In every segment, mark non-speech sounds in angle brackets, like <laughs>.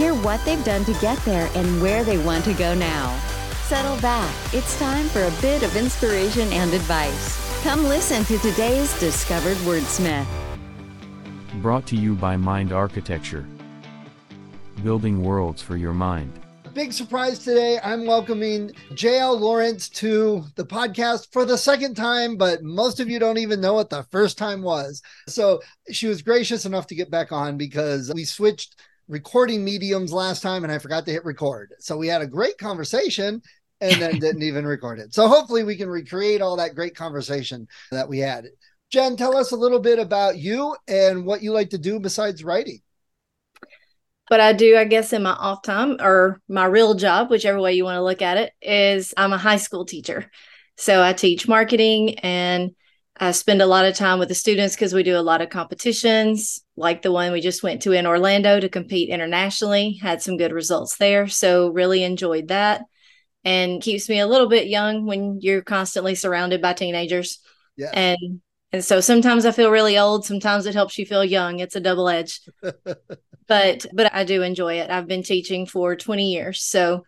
Hear what they've done to get there and where they want to go now. Settle back. It's time for a bit of inspiration and advice. Come listen to today's Discovered Wordsmith. Brought to you by Mind Architecture. Building worlds for your mind. Big surprise today. I'm welcoming JL Lawrence to the podcast for the second time, but most of you don't even know what the first time was. So she was gracious enough to get back on because we switched recording mediums last time and I forgot to hit record. So we had a great conversation and then <laughs> didn't even record it. So hopefully we can recreate all that great conversation that we had. Jen, tell us a little bit about you and what you like to do besides writing. What I do, I guess, in my off time or my real job, whichever way you want to look at it, is I'm a high school teacher. So I teach marketing and I spend a lot of time with the students because we do a lot of competitions, like the one we just went to in Orlando to compete internationally. Had some good results there. So, really enjoyed that and keeps me a little bit young when you're constantly surrounded by teenagers. Yeah. And and so sometimes I feel really old, sometimes it helps you feel young. It's a double edge. <laughs> but but I do enjoy it. I've been teaching for 20 years. So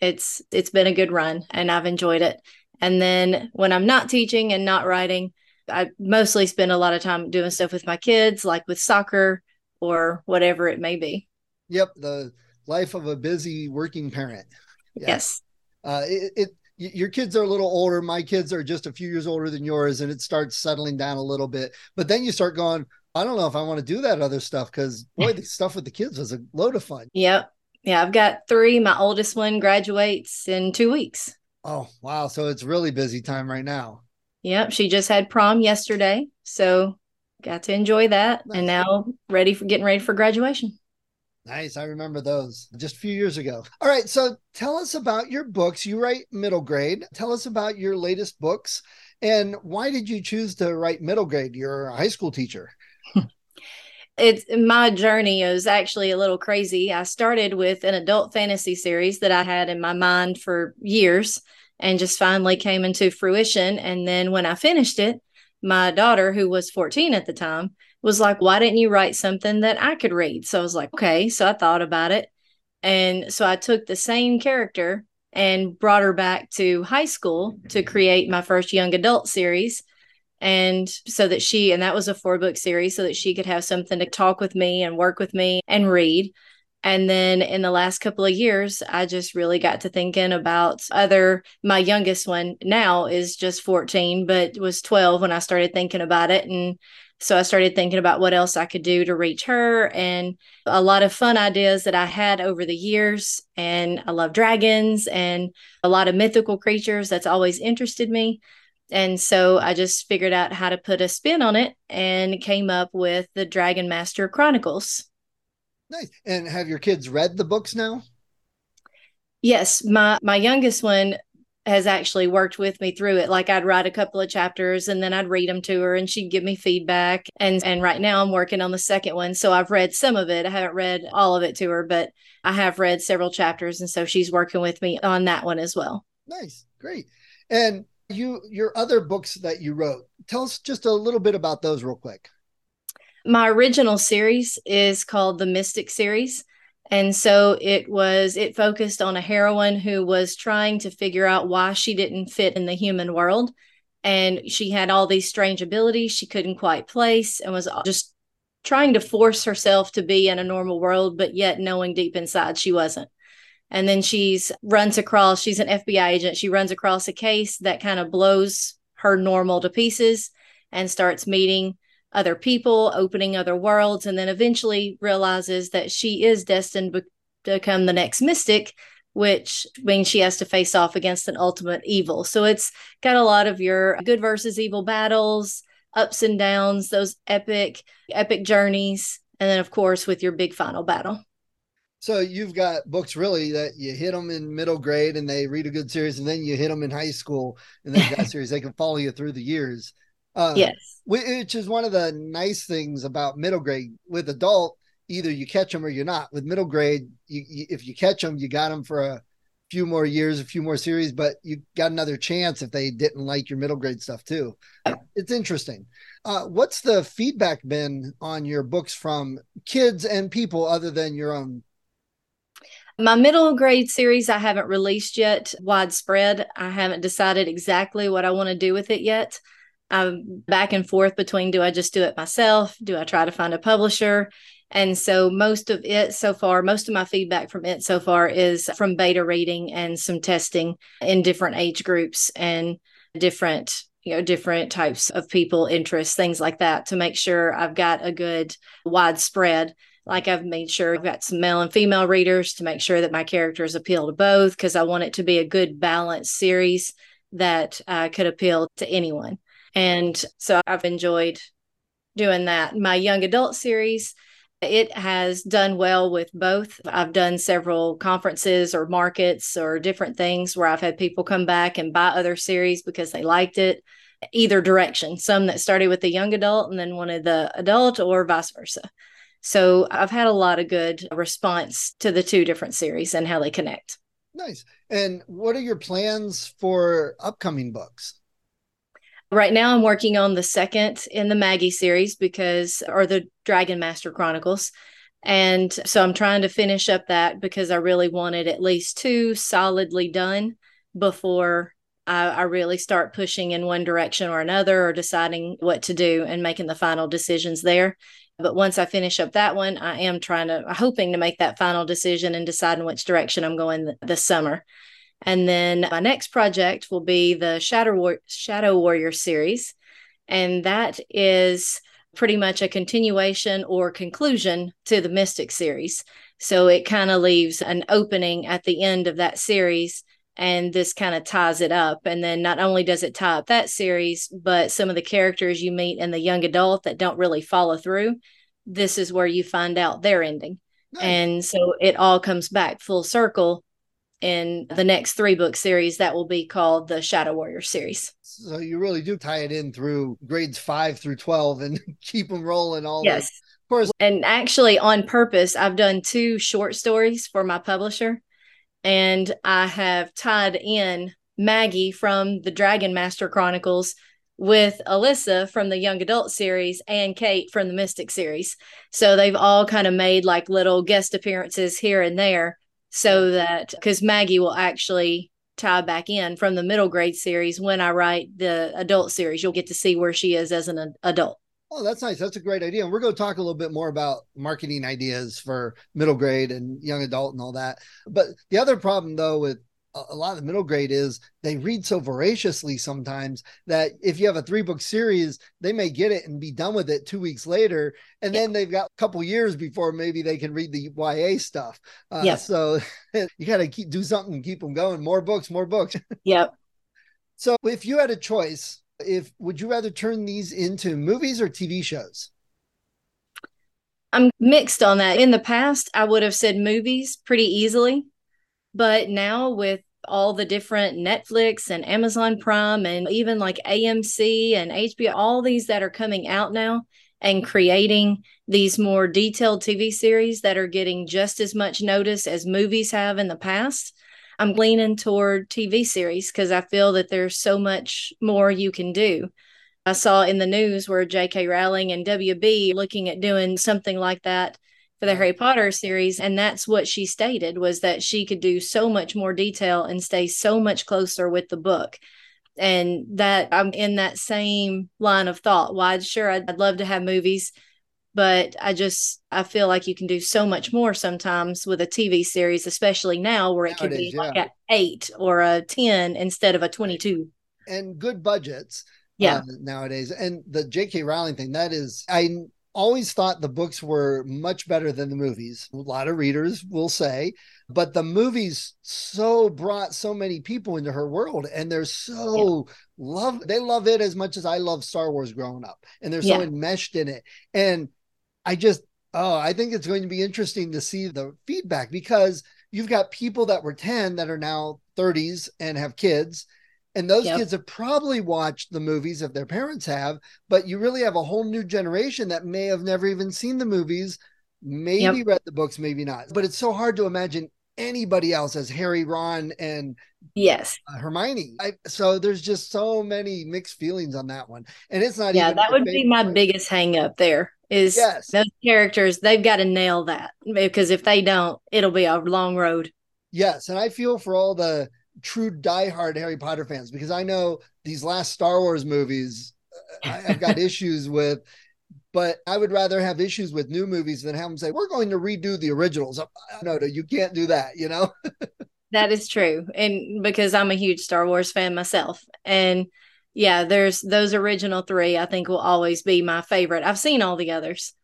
it's it's been a good run and I've enjoyed it. And then when I'm not teaching and not writing, I mostly spend a lot of time doing stuff with my kids, like with soccer or whatever it may be. Yep, the life of a busy working parent. Yeah. Yes. Uh, it, it your kids are a little older. My kids are just a few years older than yours, and it starts settling down a little bit. But then you start going, I don't know if I want to do that other stuff because boy, <laughs> the stuff with the kids was a load of fun. Yep. Yeah, I've got three. My oldest one graduates in two weeks. Oh, wow. So it's really busy time right now. Yep, she just had prom yesterday, so got to enjoy that, nice. and now ready for getting ready for graduation. Nice, I remember those just a few years ago. All right, so tell us about your books. You write middle grade. Tell us about your latest books, and why did you choose to write middle grade? You're a high school teacher. <laughs> it's my journey is actually a little crazy. I started with an adult fantasy series that I had in my mind for years and just finally came into fruition. And then when I finished it, my daughter, who was 14 at the time, was like, Why didn't you write something that I could read? So I was like, Okay. So I thought about it. And so I took the same character and brought her back to high school to create my first young adult series. And so that she, and that was a four book series, so that she could have something to talk with me and work with me and read. And then in the last couple of years, I just really got to thinking about other. My youngest one now is just 14, but was 12 when I started thinking about it. And so I started thinking about what else I could do to reach her and a lot of fun ideas that I had over the years. And I love dragons and a lot of mythical creatures. That's always interested me. And so I just figured out how to put a spin on it and came up with the Dragon Master Chronicles. Nice. And have your kids read the books now? Yes, my my youngest one has actually worked with me through it. Like I'd write a couple of chapters and then I'd read them to her and she'd give me feedback. And and right now I'm working on the second one. So I've read some of it. I haven't read all of it to her, but I have read several chapters and so she's working with me on that one as well. Nice. Great. And you your other books that you wrote. Tell us just a little bit about those real quick. My original series is called the Mystic series. And so it was, it focused on a heroine who was trying to figure out why she didn't fit in the human world. And she had all these strange abilities she couldn't quite place and was just trying to force herself to be in a normal world, but yet knowing deep inside she wasn't. And then she's runs across, she's an FBI agent. She runs across a case that kind of blows her normal to pieces and starts meeting other people, opening other worlds, and then eventually realizes that she is destined to become the next mystic, which means she has to face off against an ultimate evil. So it's got a lot of your good versus evil battles, ups and downs, those epic, epic journeys, and then of course with your big final battle. So you've got books really that you hit them in middle grade and they read a good series, and then you hit them in high school and then that <laughs> series they can follow you through the years. Uh, yes, which is one of the nice things about middle grade. With adult, either you catch them or you're not. With middle grade, you, you, if you catch them, you got them for a few more years, a few more series, but you got another chance if they didn't like your middle grade stuff too. It's interesting. Uh, what's the feedback been on your books from kids and people other than your own? My middle grade series I haven't released yet widespread. I haven't decided exactly what I want to do with it yet. I'm back and forth between do I just do it myself? Do I try to find a publisher? And so most of it so far, most of my feedback from it so far is from beta reading and some testing in different age groups and different you know different types of people interests things like that to make sure i've got a good widespread like i've made sure i've got some male and female readers to make sure that my characters appeal to both because i want it to be a good balanced series that uh, could appeal to anyone and so i've enjoyed doing that my young adult series it has done well with both. I've done several conferences or markets or different things where I've had people come back and buy other series because they liked it, either direction. Some that started with the young adult and then wanted the adult, or vice versa. So I've had a lot of good response to the two different series and how they connect. Nice. And what are your plans for upcoming books? Right now, I'm working on the second in the Maggie series because, or the Dragon Master Chronicles. And so I'm trying to finish up that because I really wanted at least two solidly done before I, I, really start pushing in one direction or another or deciding what to do and making the final decisions there. But once I finish up that one, I am trying to, hoping to make that final decision and deciding which direction I'm going this summer. And then my next project will be the Shadow, War- Shadow Warrior series. And that is pretty much a continuation or conclusion to the Mystic series. So it kind of leaves an opening at the end of that series. And this kind of ties it up. And then not only does it tie up that series, but some of the characters you meet in the young adult that don't really follow through, this is where you find out their ending. Nice. And so it all comes back full circle in the next three book series that will be called the Shadow Warrior series. So you really do tie it in through grades five through 12 and <laughs> keep them rolling all yes. Of course. And actually, on purpose, I've done two short stories for my publisher, and I have tied in Maggie from the Dragon Master Chronicles with Alyssa from the young adult series and Kate from the Mystic series. So they've all kind of made like little guest appearances here and there so that because Maggie will actually tie back in from the middle grade series when I write the adult series. You'll get to see where she is as an adult. Oh, that's nice. That's a great idea. And we're going to talk a little bit more about marketing ideas for middle grade and young adult and all that. But the other problem, though, with a lot of the middle grade is they read so voraciously sometimes that if you have a three book series, they may get it and be done with it two weeks later. And yeah. then they've got a couple years before maybe they can read the YA stuff. Uh, yeah. So <laughs> you got to keep do something, keep them going. More books, more books. <laughs> Yep. so if you had a choice, if would you rather turn these into movies or TV shows? I'm mixed on that. In the past, I would have said movies pretty easily but now with all the different Netflix and Amazon Prime and even like AMC and HBO, all these that are coming out now and creating these more detailed TV series that are getting just as much notice as movies have in the past. I'm leaning toward TV series because I feel that there's so much more you can do. I saw in the news where J.K. Rowling and WB looking at doing something like that for the Harry Potter series and that's what she stated was that she could do so much more detail and stay so much closer with the book. And that I'm in that same line of thought. Why sure I'd, I'd love to have movies but I just I feel like you can do so much more sometimes with a TV series especially now where it could be yeah. like an 8 or a 10 instead of a 22 and good budgets yeah. uh, nowadays. And the JK Rowling thing that is I always thought the books were much better than the movies. A lot of readers will say, but the movies so brought so many people into her world and they're so yeah. love they love it as much as I love Star Wars growing up and they're so yeah. enmeshed in it. And I just Oh, I think it's going to be interesting to see the feedback because you've got people that were 10 that are now 30s and have kids. And those yep. kids have probably watched the movies if their parents have, but you really have a whole new generation that may have never even seen the movies, maybe yep. read the books, maybe not. But it's so hard to imagine anybody else as Harry, Ron, and yes, uh, Hermione. I, so there's just so many mixed feelings on that one, and it's not. Yeah, that would be my point. biggest hang up. There is yes. those characters. They've got to nail that because if they don't, it'll be a long road. Yes, and I feel for all the true diehard Harry Potter fans because I know these last Star Wars movies. Uh, I've got <laughs> issues with but I would rather have issues with new movies than have them say, we're going to redo the originals. No, no, you can't do that, you know? <laughs> that is true. And because I'm a huge Star Wars fan myself. And yeah, there's those original three, I think will always be my favorite. I've seen all the others,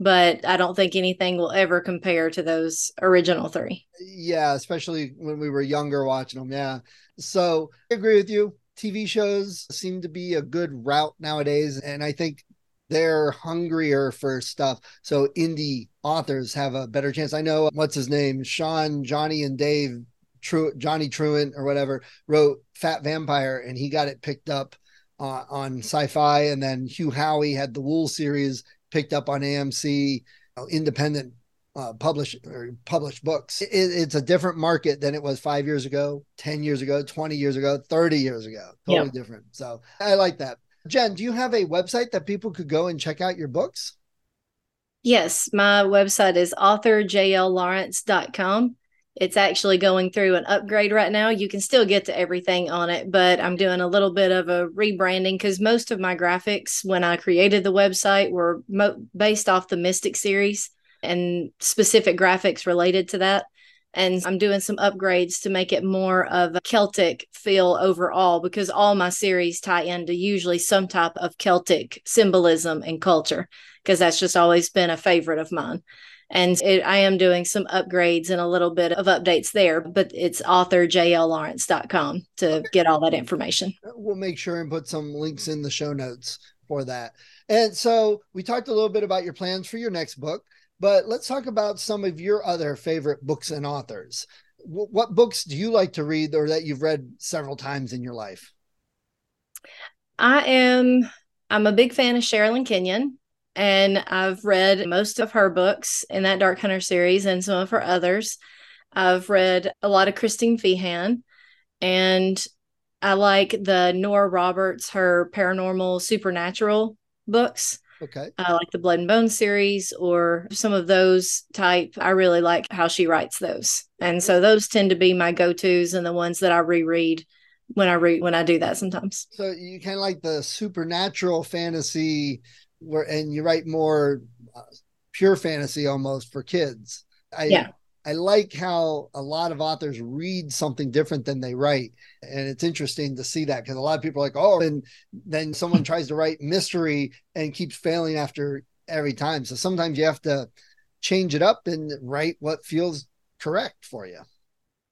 but I don't think anything will ever compare to those original three. Yeah, especially when we were younger watching them. Yeah. So I agree with you. TV shows seem to be a good route nowadays. And I think they're hungrier for stuff. So indie authors have a better chance. I know what's his name, Sean, Johnny, and Dave, True Johnny Truant or whatever, wrote Fat Vampire, and he got it picked up uh, on Sci-Fi, and then Hugh Howey had the Wool series picked up on AMC, independent uh, published or published books. It, it's a different market than it was five years ago, 10 years ago, 20 years ago, 30 years ago. Totally yeah. different. So I like that. Jen, do you have a website that people could go and check out your books? Yes, my website is authorjllawrence.com. It's actually going through an upgrade right now. You can still get to everything on it, but I'm doing a little bit of a rebranding because most of my graphics when I created the website were mo- based off the Mystic series and specific graphics related to that. And I'm doing some upgrades to make it more of a Celtic feel overall because all my series tie into usually some type of Celtic symbolism and culture because that's just always been a favorite of mine. And it, I am doing some upgrades and a little bit of updates there, but it's authorjllawrence.com to get all that information. Uh, we'll make sure and put some links in the show notes for that. And so we talked a little bit about your plans for your next book. But let's talk about some of your other favorite books and authors. W- what books do you like to read or that you've read several times in your life? I am I'm a big fan of Sherilyn Kenyon and I've read most of her books in that Dark Hunter series and some of her others. I've read a lot of Christine Feehan and I like the Nora Roberts, her paranormal supernatural books. Okay. I like the Blood and Bone series or some of those type. I really like how she writes those. And so those tend to be my go-tos and the ones that I reread when I read when I do that sometimes. So you kind of like the supernatural fantasy where and you write more uh, pure fantasy almost for kids. I, yeah. I like how a lot of authors read something different than they write. And it's interesting to see that because a lot of people are like, oh, and then someone tries to write mystery and keeps failing after every time. So sometimes you have to change it up and write what feels correct for you.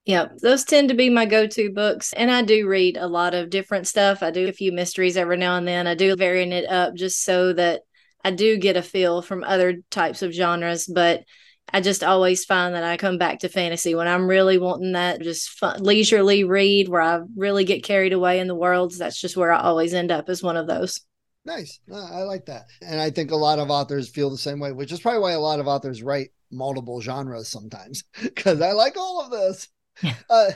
Yeah, those tend to be my go to books. And I do read a lot of different stuff. I do a few mysteries every now and then. I do varying it up just so that I do get a feel from other types of genres. But I just always find that I come back to fantasy when I'm really wanting that just fun, leisurely read where I really get carried away in the worlds. That's just where I always end up as one of those. Nice. I like that. And I think a lot of authors feel the same way, which is probably why a lot of authors write multiple genres sometimes <laughs> because I like all of this. <laughs> Uh,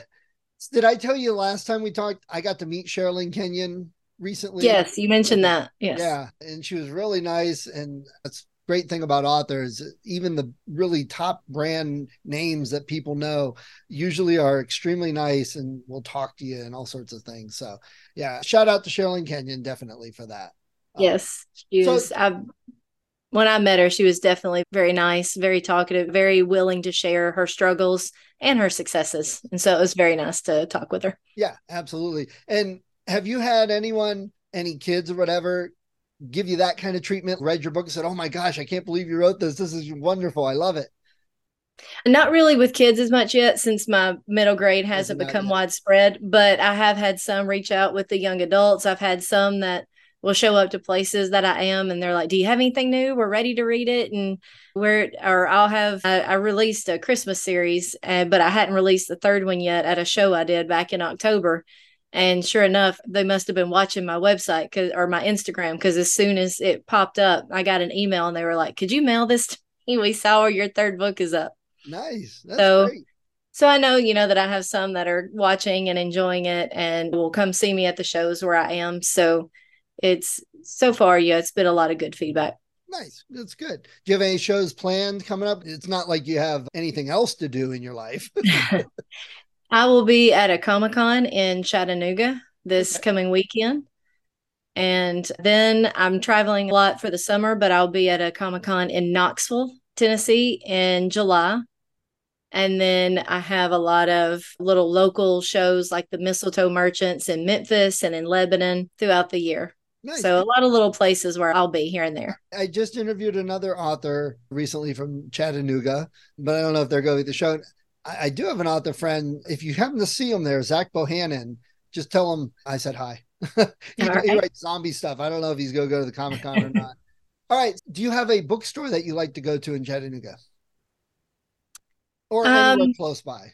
did I tell you last time we talked? I got to meet Sherilyn Kenyon recently. Yes, you mentioned that. Yes. Yeah. And she was really nice. And that's great thing about authors, even the really top brand names that people know usually are extremely nice and will talk to you and all sorts of things. So yeah, shout out to Sherilyn Kenyon definitely for that. Um, yes. So, when I met her, she was definitely very nice, very talkative, very willing to share her struggles and her successes. And so it was very nice to talk with her. Yeah, absolutely. And have you had anyone, any kids or whatever, give you that kind of treatment, read your book and said, Oh my gosh, I can't believe you wrote this. This is wonderful. I love it. Not really with kids as much yet since my middle grade hasn't become widespread, but I have had some reach out with the young adults. I've had some that will show up to places that I am and they're like, Do you have anything new? We're ready to read it. And we're, or I'll have, I, I released a Christmas series, uh, but I hadn't released the third one yet at a show I did back in October. And sure enough, they must have been watching my website cause, or my Instagram because as soon as it popped up, I got an email and they were like, Could you mail this to <laughs> me? We saw your third book is up. Nice. That's so, great. So I know, you know, that I have some that are watching and enjoying it and will come see me at the shows where I am. So it's so far, yeah, it's been a lot of good feedback. Nice. That's good. Do you have any shows planned coming up? It's not like you have anything else to do in your life. <laughs> <laughs> I will be at a Comic Con in Chattanooga this okay. coming weekend. And then I'm traveling a lot for the summer, but I'll be at a Comic Con in Knoxville, Tennessee in July. And then I have a lot of little local shows like the Mistletoe Merchants in Memphis and in Lebanon throughout the year. Nice. So a lot of little places where I'll be here and there. I just interviewed another author recently from Chattanooga, but I don't know if they're going to the show. I, I, do have an author friend. If you happen to see him there, Zach Bohannon, just tell him I said hi. <laughs> he, right. he, writes zombie stuff. I don't know if he's going to go to the Comic Con or not. <laughs> All right. Do you have a bookstore that you like to go to in Chattanooga? Or anywhere um, close by?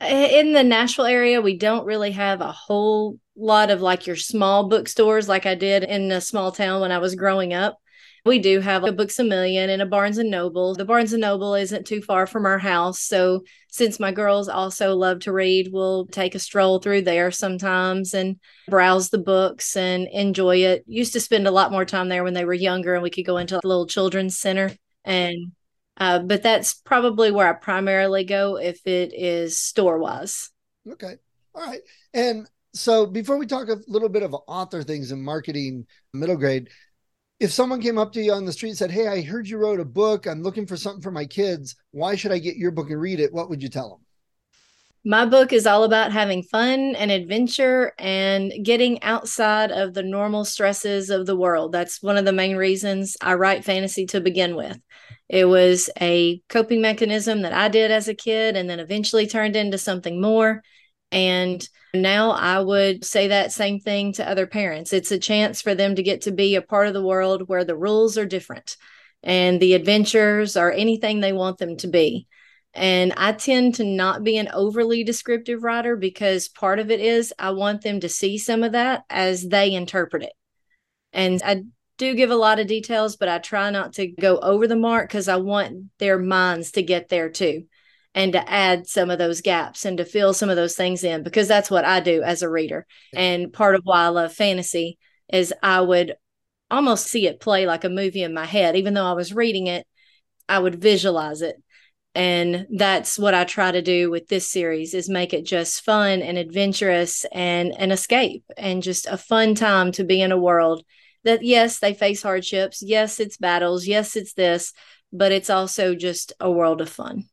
In the Nashville area, we don't really have a whole lot of like your small bookstores like I did in a small town when I was growing up. We do have a Books a Million and a Barnes and Noble. The Barnes and Noble isn't too far from our house. So, since my girls also love to read, we'll take a stroll through there sometimes and browse the books and enjoy it. Used to spend a lot more time there when they were younger and we could go into a little children's center. And, uh, but that's probably where I primarily go if it is store wise. Okay. All right. And so before we talk a little bit of author things and marketing middle grade, if someone came up to you on the street and said, Hey, I heard you wrote a book. I'm looking for something for my kids. Why should I get your book and read it? What would you tell them? My book is all about having fun and adventure and getting outside of the normal stresses of the world. That's one of the main reasons I write fantasy to begin with. It was a coping mechanism that I did as a kid and then eventually turned into something more. And now I would say that same thing to other parents. It's a chance for them to get to be a part of the world where the rules are different and the adventures are anything they want them to be. And I tend to not be an overly descriptive writer because part of it is I want them to see some of that as they interpret it. And I do give a lot of details, but I try not to go over the mark because I want their minds to get there too and to add some of those gaps and to fill some of those things in because that's what I do as a reader. And part of why I love fantasy is I would almost see it play like a movie in my head. Even though I was reading it, I would visualize it. And that's what I try to do with this series is make it just fun and adventurous and an escape and just a fun time to be in a world that yes, they face hardships, yes, it's battles, yes, it's this, but it's also just a world of fun.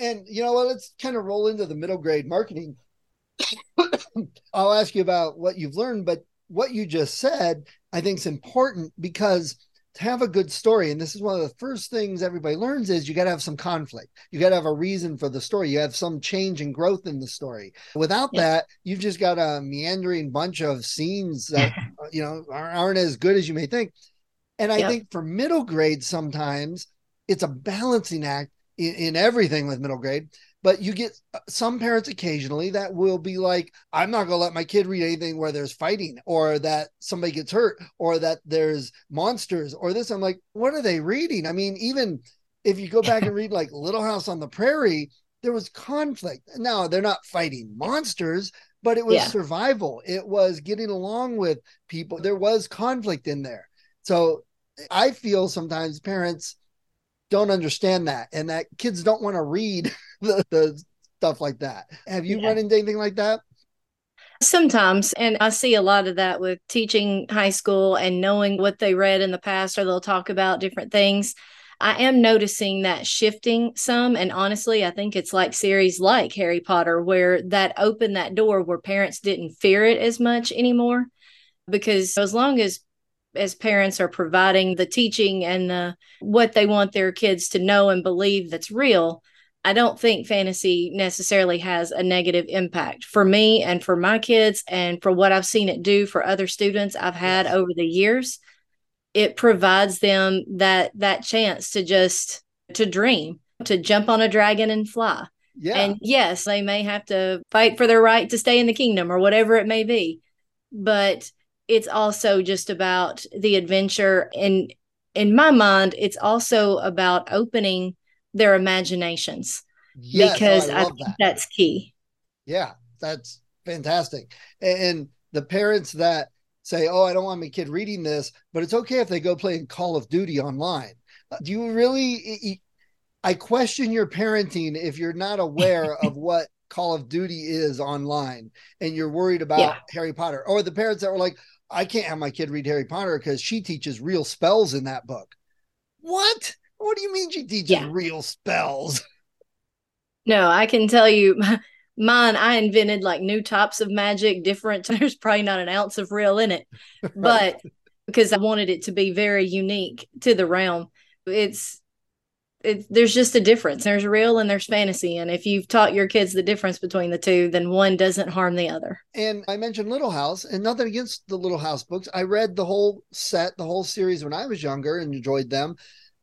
And you know what? Let's kind of roll into the middle grade marketing. <coughs> I'll ask you about what you've learned, but what you just said, I think is important because to have a good story, and this is one of the first things everybody learns is you got to have some conflict. You got to have a reason for the story. You have some change and growth in the story. Without yeah. that, you've just got a meandering bunch of scenes <laughs> that you know aren't as good as you may think. And I think for middle grade, sometimes it's a balancing act in, in everything with middle grade but you get uh, some parents occasionally that will be like i'm not going to let my kid read anything where there's fighting or that somebody gets hurt or that there's monsters or this. I'm like what are they reading? I mean even if you go back and read like little house on the prairie there was conflict. Now they're not fighting monsters but it was yeah. survival. It was getting along with people. There was conflict in there. So i feel sometimes parents don't understand that and that kids don't want to read <laughs> the, the, stuff like that. Have you yeah. run into anything like that? Sometimes, and I see a lot of that with teaching high school and knowing what they read in the past, or they'll talk about different things. I am noticing that shifting some. And honestly, I think it's like series like Harry Potter, where that opened that door where parents didn't fear it as much anymore. Because as long as as parents are providing the teaching and the what they want their kids to know and believe that's real I don't think fantasy necessarily has a negative impact for me and for my kids and for what I've seen it do for other students I've had over the years. It provides them that that chance to just to dream, to jump on a dragon and fly. Yeah. And yes, they may have to fight for their right to stay in the kingdom or whatever it may be. But it's also just about the adventure and in my mind it's also about opening their imaginations yes, because oh, I, I, think that. that's key. Yeah, that's fantastic. And the parents that say, "Oh, I don't want my kid reading this," but it's okay if they go play in Call of Duty online. Uh, do you really? I question your parenting if you're not aware of <laughs> what Call of Duty is online and you're worried about yeah. Harry Potter, or the parents that were like, "I can't have my kid read Harry Potter because she teaches real spells in that book." What? What do you mean she teaches yeah. real spells? <laughs> No, I can tell you <laughs> mine, I invented like new types of magic, different. <laughs> There's probably not an ounce of real in it, but because I wanted it to be very unique to the realm, it's it, there's just a difference. There's real and there's fantasy. And if you've taught your kids the difference between the two, then one doesn't harm the other. And I mentioned Little House, and nothing against the Little House books. I read the whole set, the whole series when I was younger and enjoyed them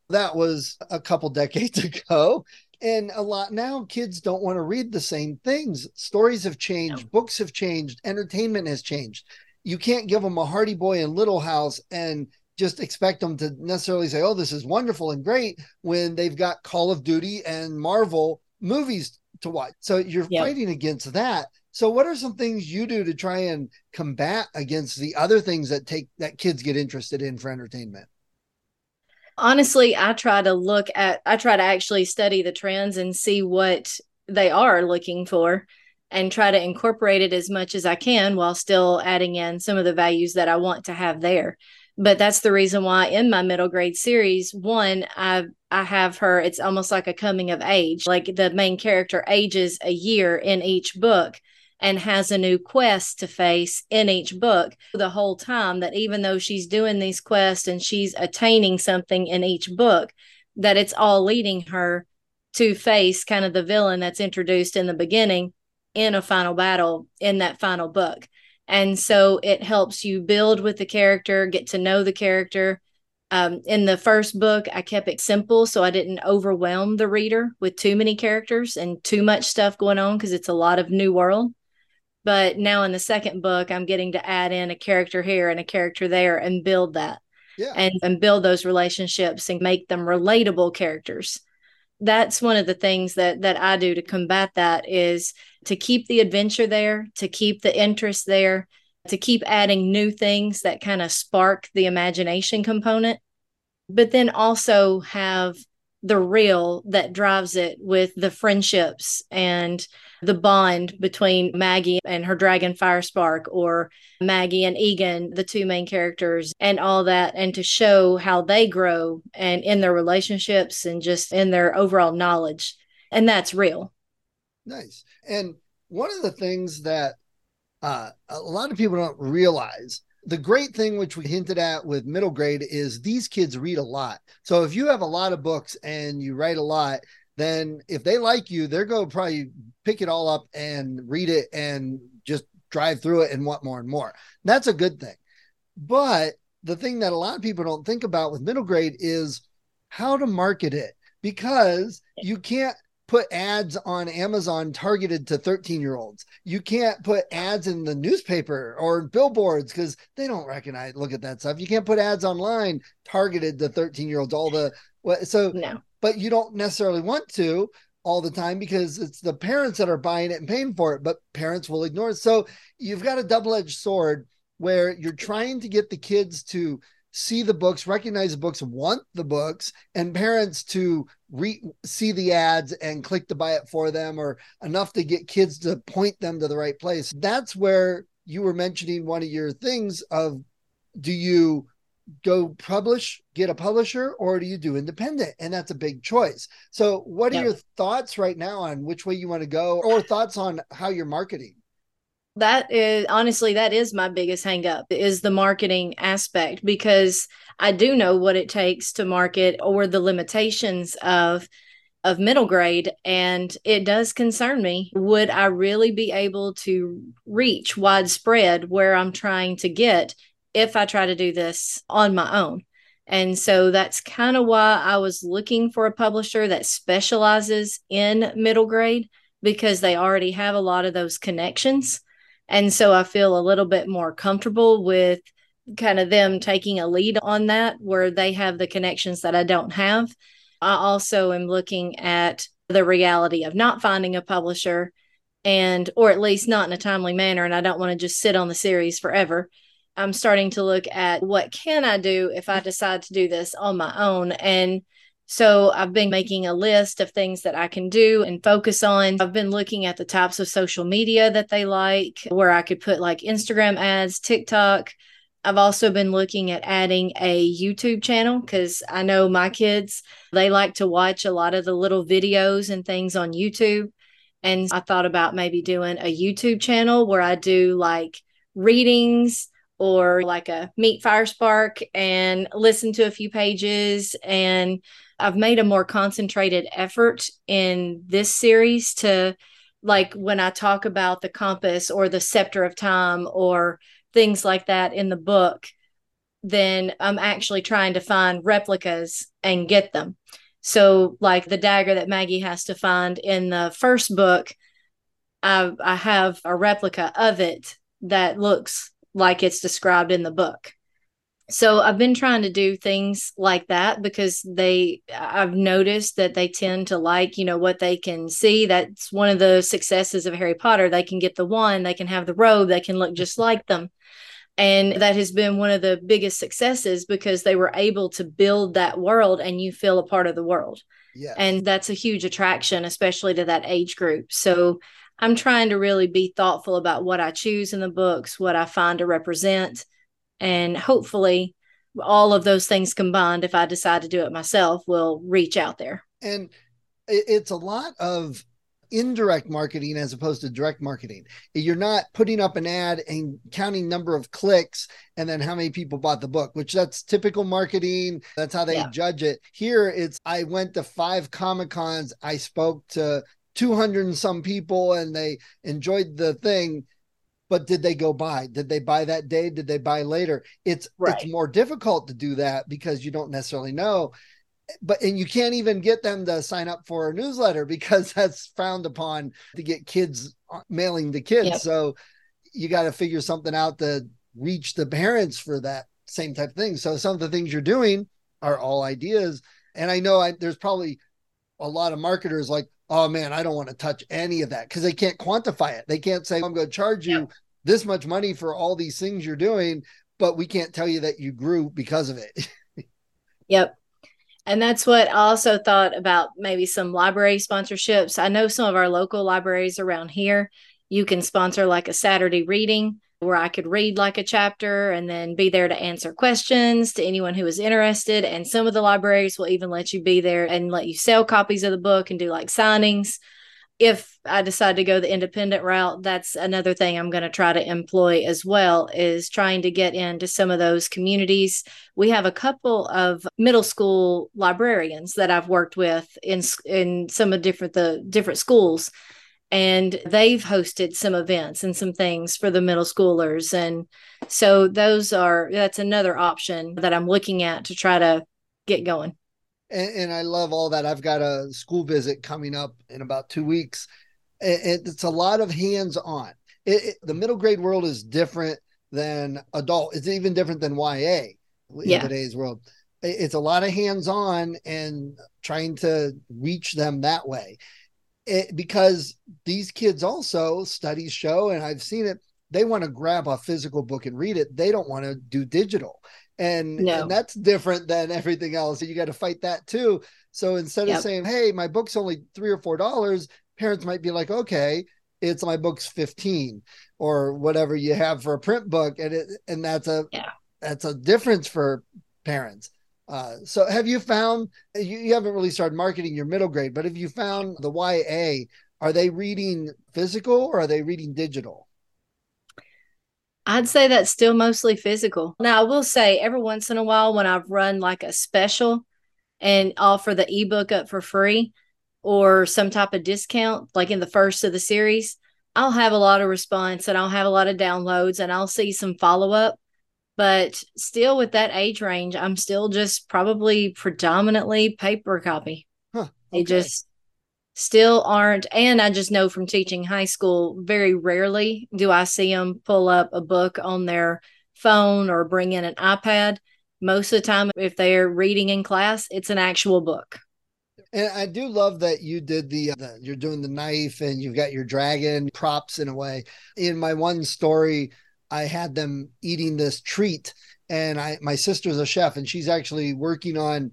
that was a couple decades <laughs> ago. And a lot now kids don't want to read the same things. Stories have changed no. books have changed entertainment has changed. You can't give them a hardy boy and little house and just expect them to necessarily say oh this is wonderful and great when they've got call of duty and marvel movies to watch. So you're yep. fighting against that. So what are some things you do to try and combat against the other things that take that kids get interested in for entertainment honestly i try to look at i try to actually study the trends and see what they are looking for and try to incorporate it as much as i can while still adding in some of the values that i want to have there. But that's the reason why in my middle grade series one i i have her it's almost like a coming of age like the main character ages a year in each book and has a new quest to face in each book the whole time that even though she's doing these quests and she's attaining something in each book that it's all leading her to face kind of the villain that's introduced in the beginning in a final battle in that final book. And so it helps you build with the character get to know the character. Um, in the first book i kept it simple so i didn't overwhelm the reader with too many characters and too much stuff going on because it's a lot of new world but now in the second book, I'm getting to add in a character here and a character there and build that. Yeah. And, and build those relationships and make them relatable characters. That's one of the things that that I do to combat that is to keep the adventure there, to keep the interest there, to keep adding new things that kind of spark the imagination component, but then also have the real that drives it with the friendships and the bond between Maggie and her dragon Firespark or Maggie and Egan, the two main characters, and all that, and to show how they grow and in their relationships and just in their overall knowledge. And that's real. Nice. And one of the things that uh, a lot of people don't realize the great thing which we hinted at with middle grade is these kids read a lot so if you have a lot of books and you write a lot then if they like you they're going to probably pick it all up and read it and just drive through it and want more and more that's a good thing but the thing that a lot of people don't think about with middle grade is how to market it because you can't put ads on Amazon targeted to 13 year olds. You can't put ads in the newspaper or billboards because they don't recognize, look at that stuff. You can't put ads online targeted to 13 year olds. All the, so, no. But you don't necessarily want to all the time because it's the parents that are buying it and paying for it, but parents will ignore it. So you've got a double edged sword where you're trying to get the kids to see the books, recognize the books, want the books, and parents to re- see the ads and click to buy it for them, or enough to get kids to point them to the right place. That's where you were mentioning one of your things of do you go publish, get a publisher, or do you do independent? And that's a big choice. So, what are yep. your thoughts right now on which way you want to go, or thoughts on how you're marketing? that is honestly that is my biggest hangup is the marketing aspect because I do know what it takes to market or the limitations of of middle grade and it does concern me would i really be able to reach widespread where i'm trying to get if i try to do this on my own. And so that's kind of why i was looking for a publisher that specializes in middle grade because they already have a lot of those connections. And so i feel a little bit more comfortable with kind of them taking a lead on that where they have the connections that i don't have. I also am looking at the reality of not finding a publisher and or at least not in a timely manner and I don't want to just sit on the series forever. I'm starting to look at what can I do if I decide to do this on my own and so I've been making a list of things that I can do and focus on. I've been looking at the types of social media that they like, where I could put like Instagram ads, TikTok, I've also been looking at adding a YouTube channel because I know my kids, they like to watch a lot of the little videos and things on YouTube. And I thought about maybe doing a YouTube channel where I do like readings or like a meet fire spark and listen to a few pages. And I've made a more concentrated effort in this series to like when I talk about the compass or the scepter of time or things like that in the book, then I'm actually trying to find replicas and get them. So, like the dagger that Maggie has to find in the first book, I, I have a replica of it that looks like it's described in the book. So I've been trying to do things like that because they I've noticed that they tend to like, you know, what they can see. That's one of the successes of Harry Potter. They can get the one, they can have the robe, they can look just like them. And that has been one of the biggest successes because they were able to build that world and you feel a part of the world. Yes. And that's a huge attraction, especially to that age group. So I'm trying to really be thoughtful about what I choose in the books, what I find to represent. And hopefully, all of those things combined, if I decide to do it myself, will reach out there. And it's a lot of indirect marketing as opposed to direct marketing. You're not putting up an ad and counting number of clicks and then how many people bought the book, which that's typical marketing. That's how they yeah. judge it. Here it's I went to five Comic Cons, I spoke to 200 and some people and they enjoyed the thing but did they go buy did they buy that day did they buy later it's right. it's more difficult to do that because you don't necessarily know but and you can't even get them to sign up for a newsletter because <laughs> that's frowned upon to get kids uh, mailing the kids. Yep. So you got to figure something out to reach the parents for that same type of thing. So some of the things you're doing are all ideas. And I know I, there's probably a lot of marketers like, oh man, I don't want to touch any of that because they can't quantify it. They can't say, I'm going to charge you this much money for all these things you're doing, but we can't tell you that you grew because of it. <laughs> yep. And that's what I also thought about maybe some library sponsorships. I know some of our local libraries around here, you can sponsor like a Saturday reading where I could read like a chapter and then be there to answer questions to anyone who is interested. And some of the libraries will even let you be there and let you sell copies of the book and do like signings if I decide to go the independent route, that's another thing I'm going to try to employ as well is trying to get into some of those communities. We have a couple of middle school librarians that I've worked with in in some of different the different schools and they've hosted some events and some things for the middle schoolers and so those are that's another option that I'm looking at to try to get going and, and, I love all that. I've got a school visit coming up in about two weeks. It, it's a lot of hands on. It, the middle grade world is different than adult. It's even different than YA in yeah. today's world. It's a lot of hands on and trying to reach them that way. It, because these kids also studies show, and I've seen it, they want to grab a physical book and read it. They don't want to do digital and, no. and that's different than everything else you got to fight that too so instead yep. of saying hey my book's only three or four dollars parents might be like okay it's my book's 15 or whatever you have for a print book and it and that's a yeah. that's a difference for parents uh, so have you found you, you haven't really started marketing your middle grade but have you found the ya are they reading physical or are they reading digital I'd say that's still mostly physical. Now, I will say every once in a while when I've run like a special and offer the ebook up for free, or some type of discount, like in the first of the series, I'll have a lot of response and I'll have a lot of downloads and I'll see some follow up. But still, with that age range, I'm still just probably predominantly paper copy. Huh, okay. They just still aren't. And I just know from teaching high school, very rarely do I see them pull up a book on their phone or bring in an iPad. Most of the time, if they're reading in class, it's an actual book. And I do love that you did the, uh, the, you're doing the knife and you've got your dragon props in a way. In my one story, I had them eating this treat, and I my sister's a chef, and she's actually working on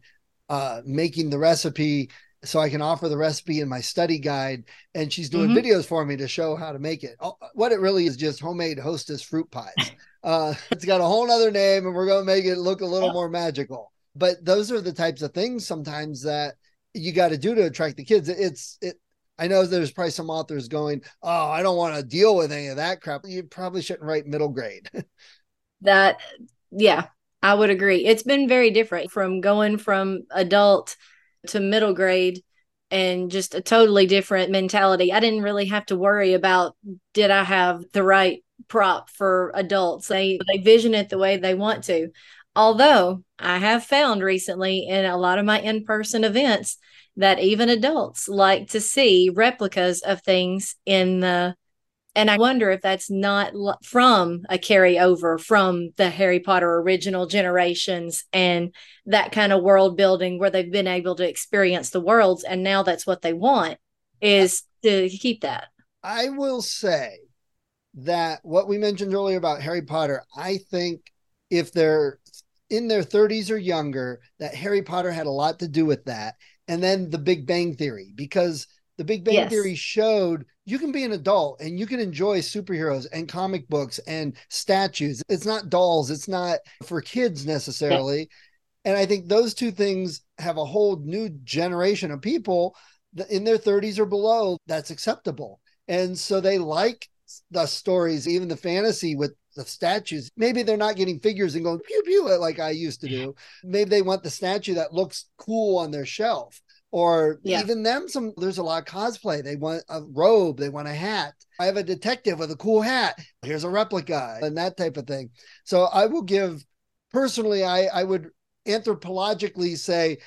uh, making the recipe so I can offer the recipe in my study guide. And she's doing mm-hmm. videos for me to show how to make it. Oh, what it really is just homemade hostess fruit pies. <laughs> Uh, it's got a whole nother name, and we're going to make it look a little more magical. But those are the types of things sometimes that you got to do to attract the kids. It's it. I know there's probably some authors going, "Oh, I don't want to deal with any of that crap." You probably shouldn't write middle grade. <laughs> that, yeah, I would agree. It's been very different from going from adult to middle grade and just a totally different mentality. I didn't really have to worry about did I have the right prop for adults. They they vision it the way they want to. Although I have found recently in a lot of my in person events that even adults like to see replicas of things in the and I wonder if that's not from a carryover from the Harry Potter original generations and that kind of world building where they've been able to experience the worlds and now that's what they want is to keep that. I will say that what we mentioned earlier about Harry Potter, I think if they're in their 30s or younger, that Harry Potter had a lot to do with that. And then the Big Bang Theory, because the Big Bang yes. Theory showed you can be an adult and you can enjoy superheroes and comic books and statues. It's not dolls, it's not for kids necessarily. Yeah. And I think those two things have a whole new generation of people in their 30s or below that's acceptable. And so they like the stories, even the fantasy with the statues. Maybe they're not getting figures and going pew pew like I used to do. Maybe they want the statue that looks cool on their shelf. Or yeah. even them, some there's a lot of cosplay. They want a robe, they want a hat. I have a detective with a cool hat. Here's a replica and that type of thing. So I will give personally, I, I would anthropologically say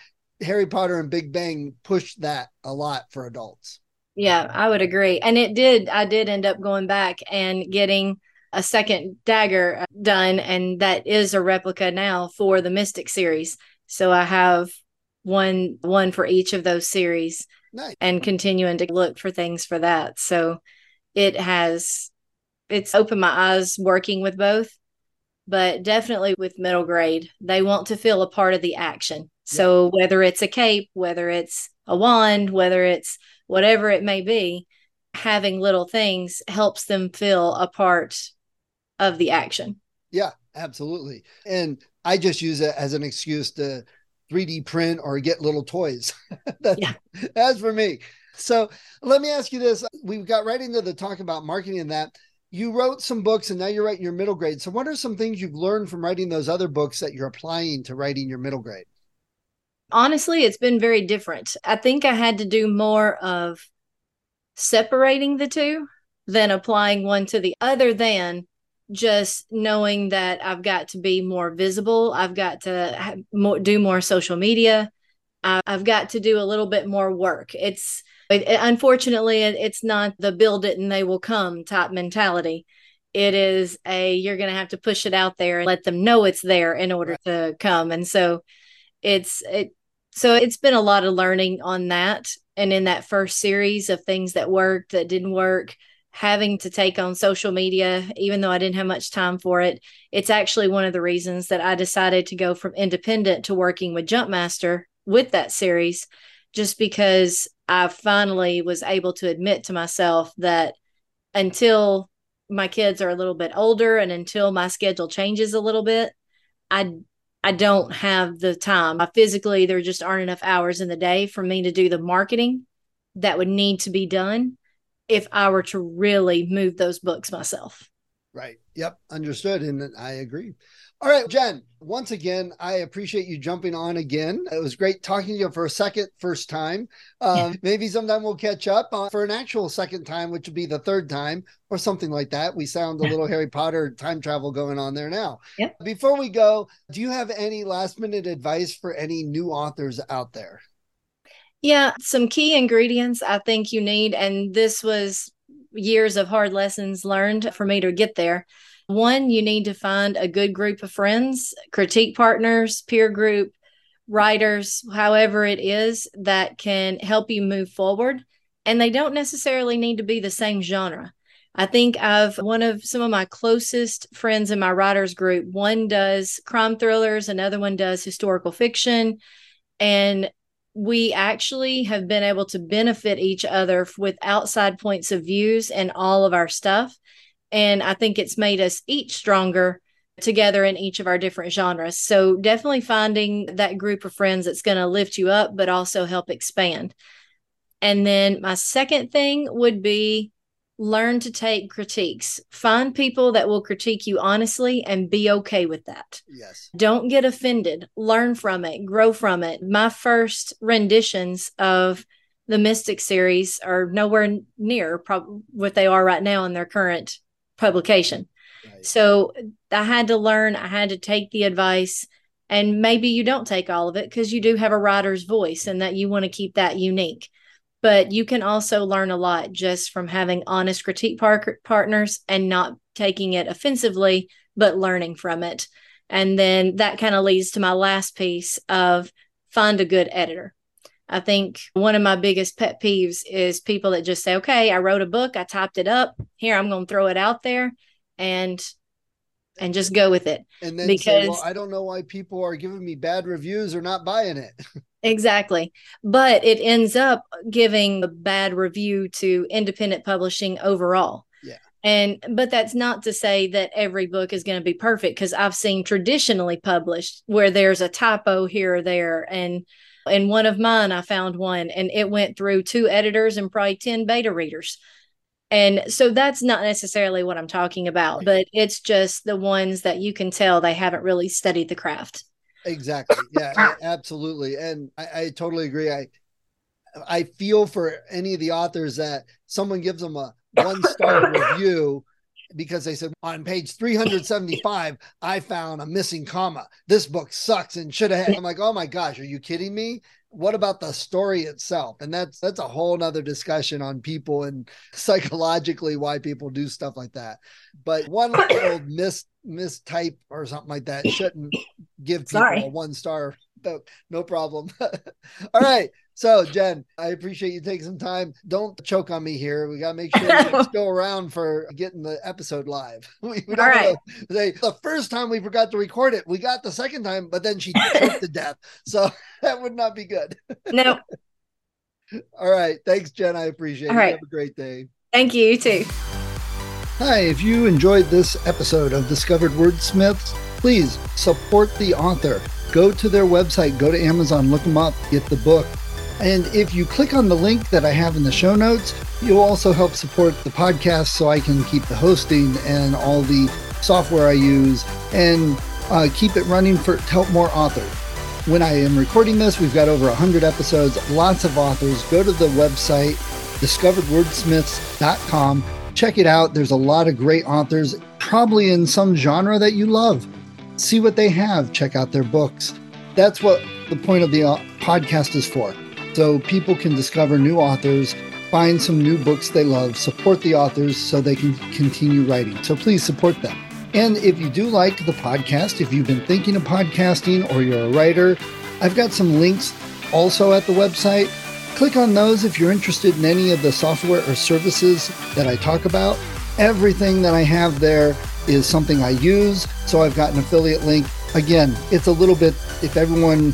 Harry Potter and Big Bang pushed that a lot for adults. Yeah, I would agree. And it did, I did end up going back and getting a second dagger uh, done, and that is a replica now for the Mystic series. So I have one one for each of those series nice. and continuing to look for things for that. So it has it's opened my eyes working with both, but definitely with middle grade, they want to feel a part of the action. So whether it's a cape, whether it's a wand, whether it's whatever it may be, having little things helps them feel a part of the action. Yeah, absolutely. And I just use it as an excuse to 3D print or get little toys. <laughs> that's, yeah. that's for me. So let me ask you this. We got right into the talk about marketing and that. You wrote some books and now you're writing your middle grade. So what are some things you've learned from writing those other books that you're applying to writing your middle grade? honestly, it's been very different. I think I had to do more of separating the two than applying one to the other than just knowing that I've got to be more visible. I've got to more, do more social media. I, have got to do a little bit more work. It's it, unfortunately it, it's not the build it and they will come type mentality. It is a you're going to have to push it out there and let them know it's there in order to come. And so it's it so it's been a lot of learning on that and in that first series of things that worked that didn't work having to take on social media even though i didn't have much time for it it's actually one of the reasons that i decided to go from independent to working with jumpmaster with that series just because i finally was able to admit to myself that until my kids are a little bit older and until my schedule changes a little bit i I don't have the time. I physically, there just aren't enough hours in the day for me to do the marketing that would need to be done if I were to really move those books myself. Right. Yep. Understood. And I agree. All right, Jen, once again, I appreciate you jumping on again. It was great talking to you for a second, first time. Um, <laughs> maybe sometime we'll catch up uh, for an actual second time, which would be the third time or something like that. We sound a little Harry Potter time travel going on there now. Yep. Before we go, do you have any last minute advice for any new authors out there? Yeah, some key ingredients I think you need. And this was years of hard lessons learned for me to get there one, you need to find a good group of friends, critique partners, peer group, writers, however it is that can help you move forward. And they don't necessarily need to be the same genre. I think I've one of some of my closest friends in my writers group. One does crime thrillers, another one does historical fiction. And we actually have been able to benefit each other with outside points of views and all of our stuff. And I think it's made us each stronger together in each of our different genres. So definitely finding that group of friends that's going to lift you up, but also help expand. And then my second thing would be learn to take critiques. Find people that will critique you honestly and be okay with that. Yes. Don't get offended. Learn from it, grow from it. My first renditions of the Mystic series are nowhere near prob- what they are right now in their current publication. Right. So I had to learn, I had to take the advice. And maybe you don't take all of it because you do have a writer's voice and that you want to keep that unique. But you can also learn a lot just from having honest critique par- partners and not taking it offensively, but learning from it. And then that kind of leads to my last piece of find a good editor. I think one of my biggest pet peeves is people that just say, okay, I wrote a book, I typed it up. Here, I'm going to throw it out there and and just go with it. And then because say, well, I don't know why people are giving me bad reviews or not buying it. <laughs> exactly. But it ends up giving a bad review to independent publishing overall. Yeah. And but that's not to say that every book is going to be perfect because I've seen traditionally published where there's a typo here or there and in one of mine, I found one and it went through two editors and probably 10 beta readers. And so that's not necessarily what I'm talking about, but it's just the ones that you can tell they haven't really studied the craft. Exactly. Yeah, absolutely. And I, I totally agree. I I feel for any of the authors that someone gives them a one star <coughs> review because they said on page 375 i found a missing comma this book sucks and should have i'm like oh my gosh are you kidding me what about the story itself? And that's that's a whole nother discussion on people and psychologically why people do stuff like that. But one <coughs> little mis mistype or something like that shouldn't give people Sorry. a one star no, no problem. <laughs> All right so, Jen, I appreciate you taking some time. Don't choke on me here. We got to make sure we <laughs> go around for getting the episode live. <laughs> We, we All right. Say, the first time we forgot to record it, we got the second time, but then she choked to death. So <laughs> that would not be good. No. All right. Thanks, Jen. I appreciate All it. Right. Have a great day. Thank you. You too. Hi. If you enjoyed this episode of Discovered Wordsmiths, please support the author. Go to their website, go to Amazon, look them up, get the book. And if you click on the link that I have in the show notes, you'll also help support the podcast so I can keep the hosting and all the software I use and uh, keep it running for to help more authors. When I am recording this, we've got over 100 episodes, lots of authors. Go to the website, discoveredwordsmiths.com. Check it out. There's a lot of great authors, probably in some genre that you love. See what they have, check out their books. That's what the point of the uh, podcast is for so people can discover new authors, find some new books they love, support the authors so they can continue writing. So please support them. And if you do like the podcast, if you've been thinking of podcasting or you're a writer, I've got some links also at the website. Click on those if you're interested in any of the software or services that I talk about. Everything that I have there is something I use. So I've got an affiliate link. Again, it's a little bit, if everyone